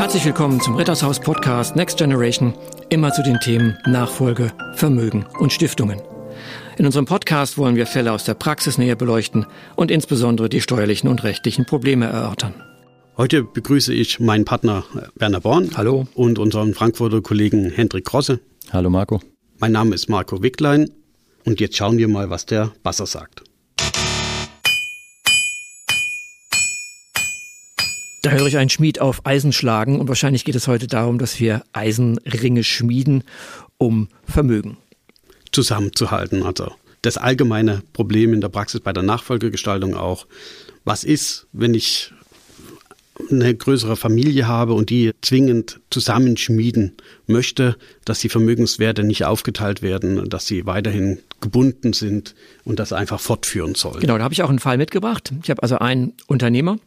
Herzlich willkommen zum Rittershaus Podcast Next Generation, immer zu den Themen Nachfolge, Vermögen und Stiftungen. In unserem Podcast wollen wir Fälle aus der Praxis näher beleuchten und insbesondere die steuerlichen und rechtlichen Probleme erörtern. Heute begrüße ich meinen Partner Werner Born. Hallo. Und unseren Frankfurter Kollegen Hendrik Grosse. Hallo Marco. Mein Name ist Marco Wicklein und jetzt schauen wir mal, was der Basser sagt. Da höre ich einen Schmied auf Eisen schlagen und wahrscheinlich geht es heute darum, dass wir Eisenringe schmieden, um Vermögen zusammenzuhalten. Also das allgemeine Problem in der Praxis bei der Nachfolgegestaltung auch. Was ist, wenn ich eine größere Familie habe und die zwingend zusammenschmieden möchte, dass die Vermögenswerte nicht aufgeteilt werden, dass sie weiterhin gebunden sind und das einfach fortführen soll. Genau, da habe ich auch einen Fall mitgebracht. Ich habe also einen Unternehmer,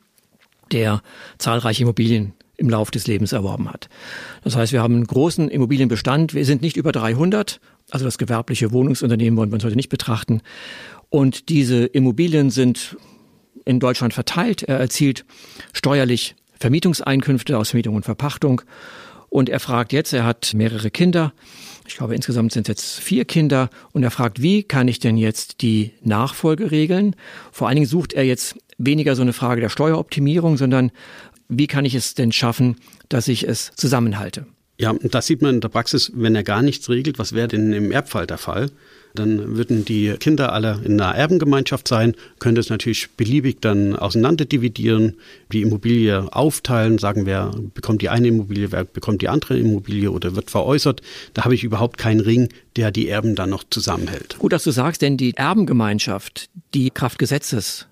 der zahlreiche Immobilien im Lauf des Lebens erworben hat. Das heißt, wir haben einen großen Immobilienbestand. Wir sind nicht über 300. Also das gewerbliche Wohnungsunternehmen wollen wir uns heute nicht betrachten. Und diese Immobilien sind in Deutschland verteilt. Er erzielt steuerlich Vermietungseinkünfte aus Vermietung und Verpachtung. Und er fragt jetzt, er hat mehrere Kinder. Ich glaube, insgesamt sind es jetzt vier Kinder. Und er fragt, wie kann ich denn jetzt die Nachfolge regeln? Vor allen Dingen sucht er jetzt weniger so eine Frage der Steueroptimierung, sondern wie kann ich es denn schaffen, dass ich es zusammenhalte? Ja, das sieht man in der Praxis, wenn er gar nichts regelt, was wäre denn im Erbfall der Fall? Dann würden die Kinder alle in einer Erbengemeinschaft sein, könnte es natürlich beliebig dann auseinander dividieren, die Immobilie aufteilen, sagen wer bekommt die eine Immobilie, wer bekommt die andere Immobilie oder wird veräußert. Da habe ich überhaupt keinen Ring, der die Erben dann noch zusammenhält. Gut, dass du sagst, denn die Erbengemeinschaft, die Kraft Gesetzes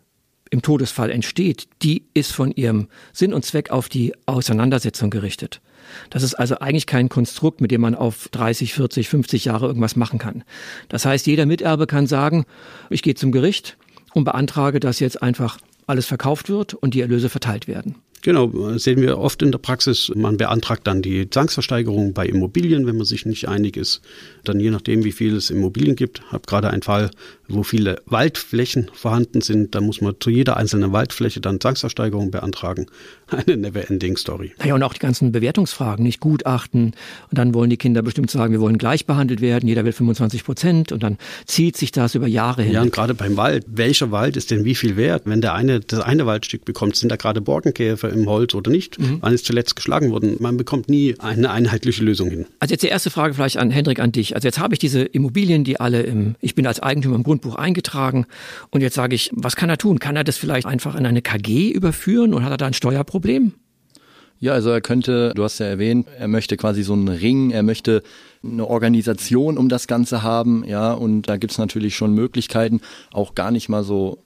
im Todesfall entsteht, die ist von ihrem Sinn und Zweck auf die Auseinandersetzung gerichtet. Das ist also eigentlich kein Konstrukt, mit dem man auf 30, 40, 50 Jahre irgendwas machen kann. Das heißt, jeder Miterbe kann sagen, ich gehe zum Gericht und beantrage, dass jetzt einfach alles verkauft wird und die Erlöse verteilt werden. Genau, sehen wir oft in der Praxis. Man beantragt dann die Zwangsversteigerung bei Immobilien, wenn man sich nicht einig ist. Dann je nachdem, wie viel es Immobilien gibt. Ich habe gerade einen Fall, wo viele Waldflächen vorhanden sind. Da muss man zu jeder einzelnen Waldfläche dann Zwangsversteigerung beantragen. Eine never-ending Story. Naja, und auch die ganzen Bewertungsfragen, nicht Gutachten. Und dann wollen die Kinder bestimmt sagen, wir wollen gleich behandelt werden. Jeder will 25 Prozent. Und dann zieht sich das über Jahre hin. Ja, und gerade beim Wald. Welcher Wald ist denn wie viel wert? Wenn der eine das eine Waldstück bekommt, sind da gerade Borkenkäfer im Holz oder nicht? Mhm. Wann ist zuletzt geschlagen worden? Man bekommt nie eine einheitliche Lösung hin. Also jetzt die erste Frage vielleicht an Hendrik, an dich. Also jetzt habe ich diese Immobilien, die alle im, ich bin als Eigentümer im Grundbuch eingetragen und jetzt sage ich, was kann er tun? Kann er das vielleicht einfach in eine KG überführen und hat er da ein Steuerproblem? Ja, also er könnte, du hast ja erwähnt, er möchte quasi so einen Ring, er möchte eine Organisation um das Ganze haben, ja, und da gibt's natürlich schon Möglichkeiten, auch gar nicht mal so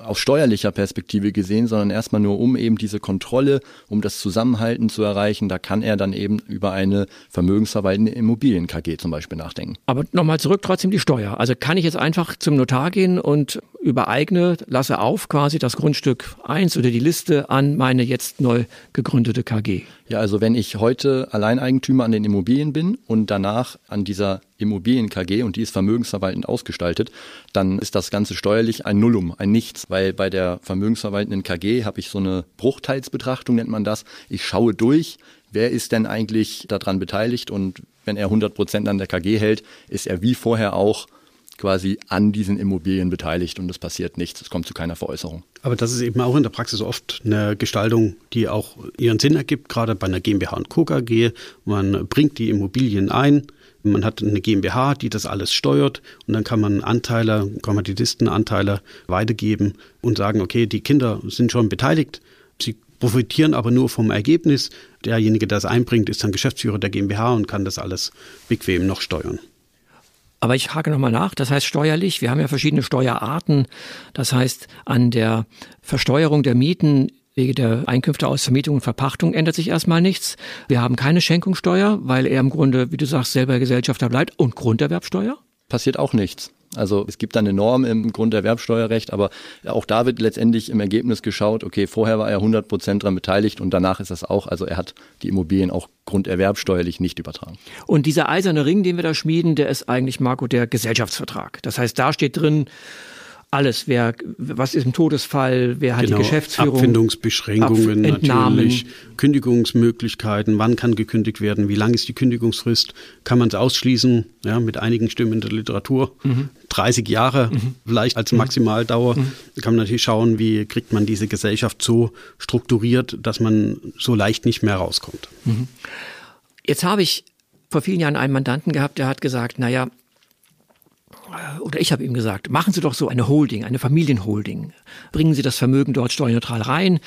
aus steuerlicher Perspektive gesehen, sondern erstmal nur um eben diese Kontrolle, um das Zusammenhalten zu erreichen. Da kann er dann eben über eine vermögensverwaltende Immobilien-KG zum Beispiel nachdenken. Aber nochmal zurück trotzdem die Steuer. Also kann ich jetzt einfach zum Notar gehen und übereigne, lasse auf quasi das Grundstück 1 oder die Liste an meine jetzt neu gegründete KG? Ja, also wenn ich heute Alleineigentümer an den Immobilien bin und danach an dieser Immobilien-KG und die ist vermögensverwaltend ausgestaltet, dann ist das Ganze steuerlich ein Nullum, ein Nichts, weil bei der vermögensverwaltenden KG habe ich so eine Bruchteilsbetrachtung, nennt man das. Ich schaue durch, wer ist denn eigentlich daran beteiligt und wenn er 100 Prozent an der KG hält, ist er wie vorher auch quasi an diesen Immobilien beteiligt und es passiert nichts, es kommt zu keiner Veräußerung. Aber das ist eben auch in der Praxis oft eine Gestaltung, die auch ihren Sinn ergibt, gerade bei einer GmbH und Co. KG. Man bringt die Immobilien ein, man hat eine GmbH, die das alles steuert und dann kann man Anteile, Kommanditistenanteile weitergeben und sagen, okay, die Kinder sind schon beteiligt, sie profitieren aber nur vom Ergebnis. Derjenige, der es einbringt, ist dann Geschäftsführer der GmbH und kann das alles bequem noch steuern. Aber ich hake nochmal nach, das heißt steuerlich, wir haben ja verschiedene Steuerarten. Das heißt, an der Versteuerung der Mieten wegen der Einkünfte aus Vermietung und Verpachtung ändert sich erstmal nichts. Wir haben keine Schenkungssteuer, weil er im Grunde, wie du sagst, selber Gesellschafter bleibt und Grunderwerbsteuer? Passiert auch nichts. Also es gibt da eine Norm im Grunderwerbsteuerrecht, aber auch da wird letztendlich im Ergebnis geschaut, okay, vorher war er 100 Prozent daran beteiligt und danach ist das auch, also er hat die Immobilien auch grunderwerbsteuerlich nicht übertragen. Und dieser eiserne Ring, den wir da schmieden, der ist eigentlich, Marco, der Gesellschaftsvertrag. Das heißt, da steht drin, alles. Wer, was ist im Todesfall? Wer hat genau, die Geschäftsführung? Abfindungsbeschränkungen Ab Entnahmen. natürlich, Kündigungsmöglichkeiten, wann kann gekündigt werden, wie lang ist die Kündigungsfrist, kann man es ausschließen, ja, mit einigen Stimmen in der Literatur. Mhm. 30 Jahre vielleicht als Maximaldauer. Mhm. Kann man natürlich schauen, wie kriegt man diese Gesellschaft so strukturiert, dass man so leicht nicht mehr rauskommt. Jetzt habe ich vor vielen Jahren einen Mandanten gehabt, der hat gesagt, naja, oder ich habe ihm gesagt, machen Sie doch so eine Holding, eine Familienholding. Bringen Sie das Vermögen dort steuerneutral rein.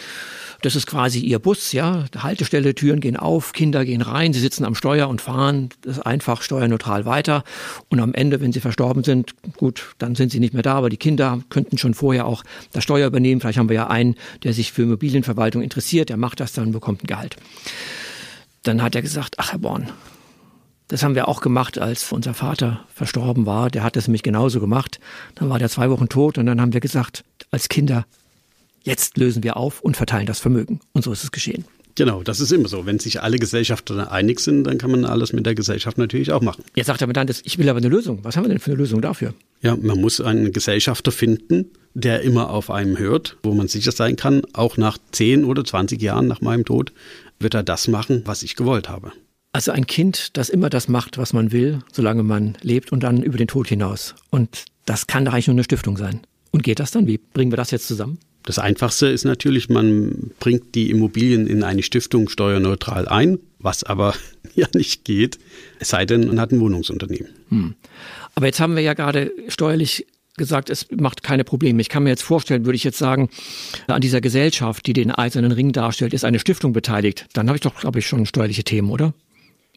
Das ist quasi Ihr Bus, ja. Haltestelle, Türen gehen auf, Kinder gehen rein, Sie sitzen am Steuer und fahren das einfach steuerneutral weiter. Und am Ende, wenn Sie verstorben sind, gut, dann sind Sie nicht mehr da, aber die Kinder könnten schon vorher auch das Steuer übernehmen. Vielleicht haben wir ja einen, der sich für Immobilienverwaltung interessiert, der macht das dann, bekommt ein Gehalt. Dann hat er gesagt, ach Herr Born, das haben wir auch gemacht, als unser Vater verstorben war. Der hat das nämlich genauso gemacht. Dann war der zwei Wochen tot und dann haben wir gesagt, als Kinder, jetzt lösen wir auf und verteilen das Vermögen. Und so ist es geschehen. Genau, das ist immer so. Wenn sich alle Gesellschafter einig sind, dann kann man alles mit der Gesellschaft natürlich auch machen. Jetzt sagt der Mandant, ich will aber eine Lösung. Was haben wir denn für eine Lösung dafür? Ja, man muss einen Gesellschafter finden, der immer auf einem hört, wo man sicher sein kann, auch nach 10 oder 20 Jahren nach meinem Tod wird er das machen, was ich gewollt habe. Also ein Kind, das immer das macht, was man will, solange man lebt und dann über den Tod hinaus. Und das kann doch eigentlich nur eine Stiftung sein. Und geht das dann? Wie bringen wir das jetzt zusammen? Das Einfachste ist natürlich, man bringt die Immobilien in eine Stiftung steuerneutral ein, was aber ja nicht geht, es sei denn, man hat ein Wohnungsunternehmen. Hm. Aber jetzt haben wir ja gerade steuerlich gesagt, es macht keine Probleme. Ich kann mir jetzt vorstellen, würde ich jetzt sagen, an dieser Gesellschaft, die den eisernen Ring darstellt, ist eine Stiftung beteiligt. Dann habe ich doch, glaube ich, schon steuerliche Themen, oder?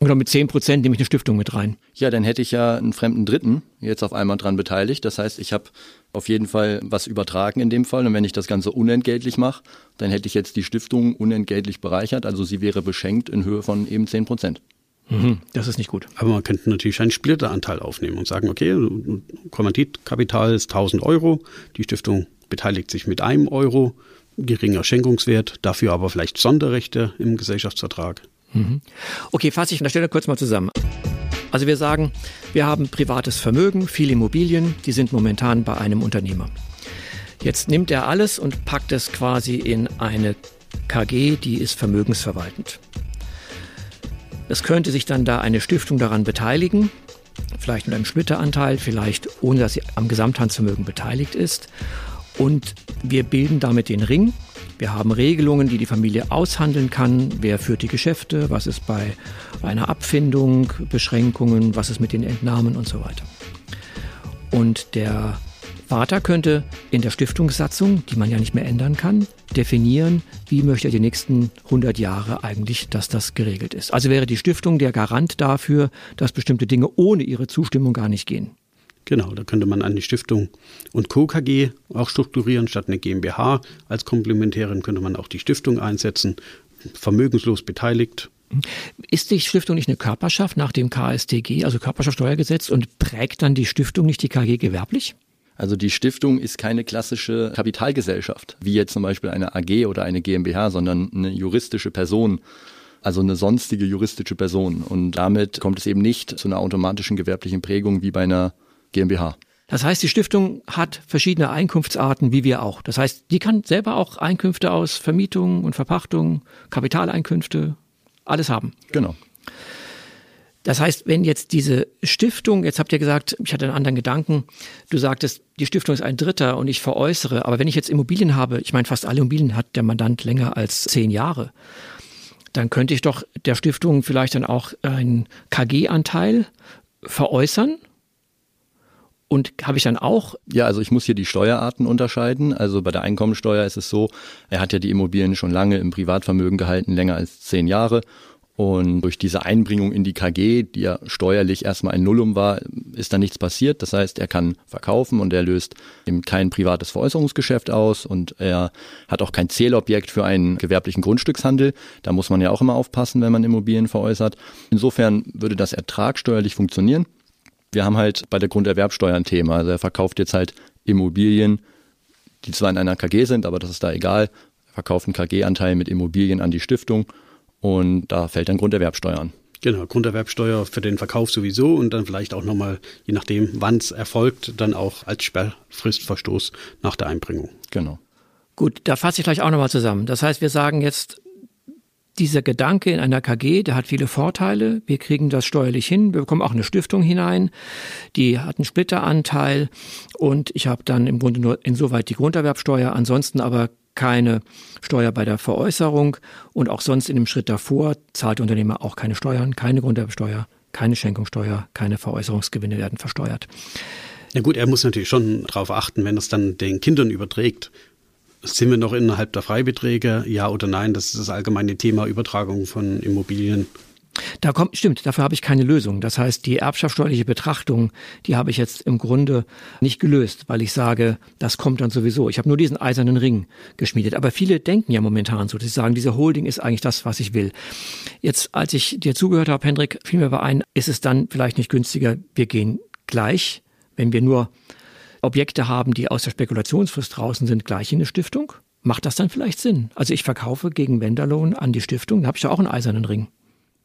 Oder mit 10 Prozent nehme ich eine Stiftung mit rein. Ja, dann hätte ich ja einen fremden Dritten jetzt auf einmal dran beteiligt. Das heißt, ich habe auf jeden Fall was übertragen in dem Fall. Und wenn ich das Ganze unentgeltlich mache, dann hätte ich jetzt die Stiftung unentgeltlich bereichert. Also sie wäre beschenkt in Höhe von eben 10 Prozent. Mhm, das ist nicht gut. Aber man könnte natürlich einen Splitteranteil aufnehmen und sagen, okay, Kommanditkapital ist 1000 Euro, die Stiftung beteiligt sich mit einem Euro, geringer Schenkungswert, dafür aber vielleicht Sonderrechte im Gesellschaftsvertrag. Mhm. Okay, fasse ich an der Stelle kurz mal zusammen. Also wir sagen, wir haben privates Vermögen, viele Immobilien, die sind momentan bei einem Unternehmer. Jetzt nimmt er alles und packt es quasi in eine KG, die ist vermögensverwaltend. Es könnte sich dann da eine Stiftung daran beteiligen, vielleicht mit einem Splitteranteil, vielleicht ohne dass sie am Gesamthandsvermögen beteiligt ist. Und wir bilden damit den Ring. Wir haben Regelungen, die die Familie aushandeln kann. Wer führt die Geschäfte? Was ist bei einer Abfindung? Beschränkungen? Was ist mit den Entnahmen und so weiter? Und der Vater könnte in der Stiftungssatzung, die man ja nicht mehr ändern kann, definieren, wie möchte er die nächsten 100 Jahre eigentlich, dass das geregelt ist. Also wäre die Stiftung der Garant dafür, dass bestimmte Dinge ohne ihre Zustimmung gar nicht gehen. Genau, da könnte man eine Stiftung und Co. KG auch strukturieren, statt eine GmbH. Als Komplementärin könnte man auch die Stiftung einsetzen, vermögenslos beteiligt. Ist die Stiftung nicht eine Körperschaft nach dem KSTG, also Körperschaftsteuergesetz, und prägt dann die Stiftung nicht die KG gewerblich? Also die Stiftung ist keine klassische Kapitalgesellschaft, wie jetzt zum Beispiel eine AG oder eine GmbH, sondern eine juristische Person, also eine sonstige juristische Person. Und damit kommt es eben nicht zu einer automatischen gewerblichen Prägung wie bei einer GmbH. Das heißt, die Stiftung hat verschiedene Einkunftsarten, wie wir auch. Das heißt, die kann selber auch Einkünfte aus Vermietung und Verpachtung, Kapitaleinkünfte, alles haben. Genau. Das heißt, wenn jetzt diese Stiftung, jetzt habt ihr gesagt, ich hatte einen anderen Gedanken, du sagtest, die Stiftung ist ein Dritter und ich veräußere, aber wenn ich jetzt Immobilien habe, ich meine, fast alle Immobilien hat der Mandant länger als zehn Jahre, dann könnte ich doch der Stiftung vielleicht dann auch einen KG-Anteil veräußern und habe ich dann auch? Ja, also ich muss hier die Steuerarten unterscheiden. Also bei der Einkommensteuer ist es so, er hat ja die Immobilien schon lange im Privatvermögen gehalten, länger als zehn Jahre. Und durch diese Einbringung in die KG, die ja steuerlich erstmal ein Nullum war, ist da nichts passiert. Das heißt, er kann verkaufen und er löst eben kein privates Veräußerungsgeschäft aus und er hat auch kein Zählobjekt für einen gewerblichen Grundstückshandel. Da muss man ja auch immer aufpassen, wenn man Immobilien veräußert. Insofern würde das ertragsteuerlich funktionieren. Wir haben halt bei der Grunderwerbsteuer ein Thema. Also er verkauft jetzt halt Immobilien, die zwar in einer KG sind, aber das ist da egal. Er verkauft einen KG-Anteil mit Immobilien an die Stiftung und da fällt dann Grunderwerbsteuer an. Genau, Grunderwerbsteuer für den Verkauf sowieso und dann vielleicht auch nochmal, je nachdem, wann es erfolgt, dann auch als Sperrfristverstoß nach der Einbringung. Genau. Gut, da fasse ich gleich auch nochmal zusammen. Das heißt, wir sagen jetzt, dieser Gedanke in einer KG, der hat viele Vorteile. Wir kriegen das steuerlich hin. Wir bekommen auch eine Stiftung hinein, die hat einen Splitteranteil und ich habe dann im Grunde nur insoweit die Grunderwerbsteuer, ansonsten aber keine Steuer bei der Veräußerung und auch sonst in dem Schritt davor zahlt der Unternehmer auch keine Steuern, keine Grunderwerbsteuer, keine Schenkungssteuer, keine Veräußerungsgewinne werden versteuert. Ja gut, er muss natürlich schon darauf achten, wenn es dann den Kindern überträgt, sind wir noch innerhalb der Freibeträge? Ja oder nein? Das ist das allgemeine Thema Übertragung von Immobilien. Da kommt, stimmt, dafür habe ich keine Lösung. Das heißt, die erbschaftssteuerliche Betrachtung, die habe ich jetzt im Grunde nicht gelöst, weil ich sage, das kommt dann sowieso. Ich habe nur diesen eisernen Ring geschmiedet. Aber viele denken ja momentan so, dass sie sagen, diese Holding ist eigentlich das, was ich will. Jetzt, als ich dir zugehört habe, Hendrik, fiel mir aber ein, ist es dann vielleicht nicht günstiger, wir gehen gleich, wenn wir nur Objekte haben, die aus der Spekulationsfrist draußen sind, gleich in eine Stiftung? Macht das dann vielleicht Sinn? Also ich verkaufe gegen Wenderlohn an die Stiftung, da habe ich ja auch einen eisernen Ring.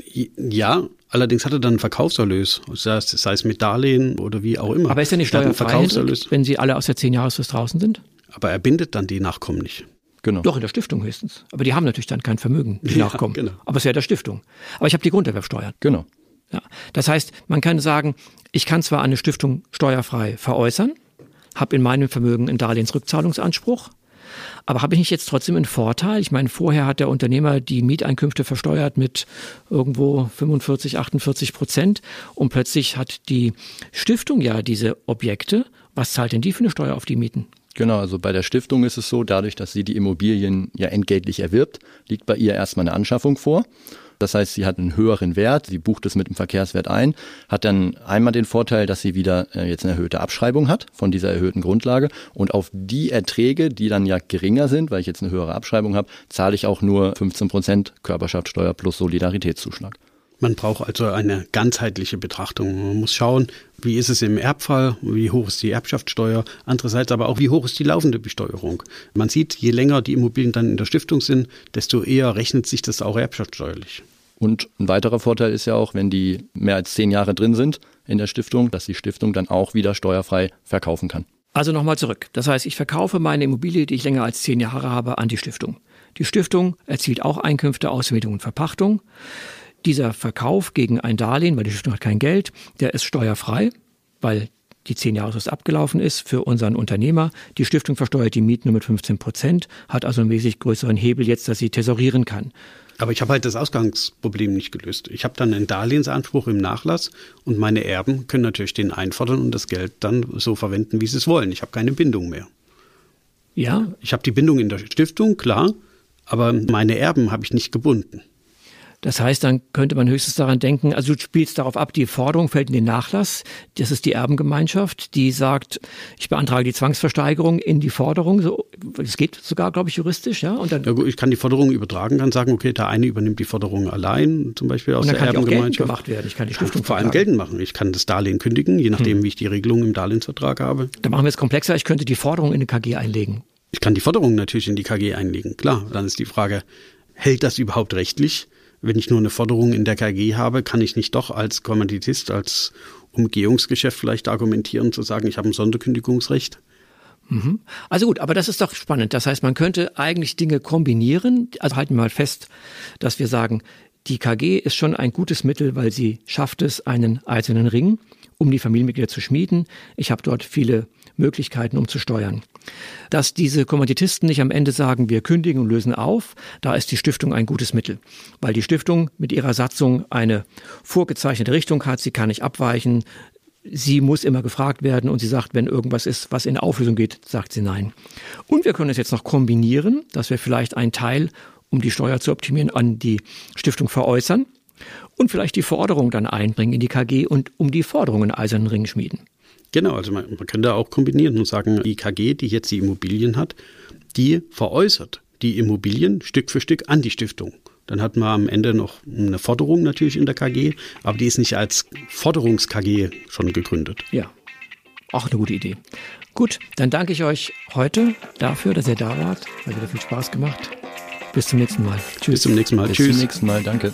Ja, allerdings hat er dann einen Verkaufserlös, sei es, sei es mit Darlehen oder wie auch immer. Aber ist ja nicht steuerfrei, wenn sie alle aus der 10 Jahresfrist draußen sind? Aber er bindet dann die Nachkommen nicht. Genau. Doch, in der Stiftung höchstens. Aber die haben natürlich dann kein Vermögen, die ja, Nachkommen. Genau. Aber es ist ja der Stiftung. Aber ich habe die Grunderwerbsteuer. Genau. Ja. Das heißt, man kann sagen, ich kann zwar eine Stiftung steuerfrei veräußern, habe in meinem Vermögen einen Darlehensrückzahlungsanspruch. Aber habe ich nicht jetzt trotzdem einen Vorteil? Ich meine, vorher hat der Unternehmer die Mieteinkünfte versteuert mit irgendwo 45, 48 Prozent und plötzlich hat die Stiftung ja diese Objekte. Was zahlt denn die für eine Steuer auf die Mieten? Genau, also bei der Stiftung ist es so, dadurch, dass sie die Immobilien ja entgeltlich erwirbt, liegt bei ihr erstmal eine Anschaffung vor. Das heißt, sie hat einen höheren Wert, sie bucht es mit dem Verkehrswert ein, hat dann einmal den Vorteil, dass sie wieder äh, jetzt eine erhöhte Abschreibung hat von dieser erhöhten Grundlage und auf die Erträge, die dann ja geringer sind, weil ich jetzt eine höhere Abschreibung habe, zahle ich auch nur 15 Prozent Körperschaftssteuer plus Solidaritätszuschlag. Man braucht also eine ganzheitliche Betrachtung. Man muss schauen, wie ist es im Erbfall, wie hoch ist die Erbschaftssteuer, andererseits aber auch, wie hoch ist die laufende Besteuerung. Man sieht, je länger die Immobilien dann in der Stiftung sind, desto eher rechnet sich das auch erbschaftssteuerlich. Und ein weiterer Vorteil ist ja auch, wenn die mehr als zehn Jahre drin sind in der Stiftung, dass die Stiftung dann auch wieder steuerfrei verkaufen kann. Also nochmal zurück. Das heißt, ich verkaufe meine Immobilie, die ich länger als zehn Jahre habe, an die Stiftung. Die Stiftung erzielt auch Einkünfte aus Vermietung und Verpachtung. Dieser Verkauf gegen ein Darlehen, weil die Stiftung hat kein Geld, der ist steuerfrei, weil die zehn Jahre abgelaufen ist für unseren Unternehmer. Die Stiftung versteuert die Mieten nur mit 15 Prozent, hat also einen wesentlich größeren Hebel jetzt, dass sie tesorieren kann. Aber ich habe halt das Ausgangsproblem nicht gelöst. Ich habe dann einen Darlehensanspruch im Nachlass und meine Erben können natürlich den einfordern und das Geld dann so verwenden, wie sie es wollen. Ich habe keine Bindung mehr. Ja. Ich habe die Bindung in der Stiftung, klar, aber meine Erben habe ich nicht gebunden. Das heißt, dann könnte man höchstens daran denken, also du spielst darauf ab, die Forderung fällt in den Nachlass. Das ist die Erbengemeinschaft, die sagt, ich beantrage die Zwangsversteigerung in die Forderung. So, das geht sogar, glaube ich, juristisch, ja. Und dann, ja gut, ich kann die Forderung übertragen, kann sagen, okay, der eine übernimmt die Forderung allein, zum Beispiel aus und dann der kann Erbengemeinschaft. Auch gemacht werden. Ich kann die Stiftung vor allem geltend machen. Ich kann das Darlehen kündigen, je nachdem, hm. wie ich die Regelung im Darlehensvertrag habe. Da machen wir es komplexer. Ich könnte die Forderung in eine KG einlegen. Ich kann die Forderung natürlich in die KG einlegen. Klar, dann ist die Frage, hält das überhaupt rechtlich? Wenn ich nur eine Forderung in der KG habe, kann ich nicht doch als Kommanditist, als Umgehungsgeschäft vielleicht argumentieren, zu sagen, ich habe ein Sonderkündigungsrecht? Mhm. Also gut, aber das ist doch spannend. Das heißt, man könnte eigentlich Dinge kombinieren. Also halten wir mal fest, dass wir sagen, die KG ist schon ein gutes Mittel, weil sie schafft es, einen einzelnen Ring, um die Familienmitglieder zu schmieden. Ich habe dort viele Möglichkeiten, um zu steuern. Dass diese Kommanditisten nicht am Ende sagen, wir kündigen und lösen auf, da ist die Stiftung ein gutes Mittel, weil die Stiftung mit ihrer Satzung eine vorgezeichnete Richtung hat, sie kann nicht abweichen, sie muss immer gefragt werden und sie sagt, wenn irgendwas ist, was in Auflösung geht, sagt sie nein. Und wir können es jetzt noch kombinieren, dass wir vielleicht einen Teil, um die Steuer zu optimieren, an die Stiftung veräußern und vielleicht die Forderung dann einbringen in die KG und um die Forderung einen eisernen Ring schmieden. Genau, also man, man könnte auch kombinieren und sagen, die KG, die jetzt die Immobilien hat, die veräußert die Immobilien Stück für Stück an die Stiftung. Dann hat man am Ende noch eine Forderung natürlich in der KG, aber die ist nicht als Forderungs-KG schon gegründet. Ja, auch eine gute Idee. Gut, dann danke ich euch heute dafür, dass ihr da wart. Hat wieder viel Spaß gemacht. Bis zum nächsten Mal. Tschüss. Bis zum nächsten Mal. Bis Tschüss. Bis zum nächsten Mal. Danke.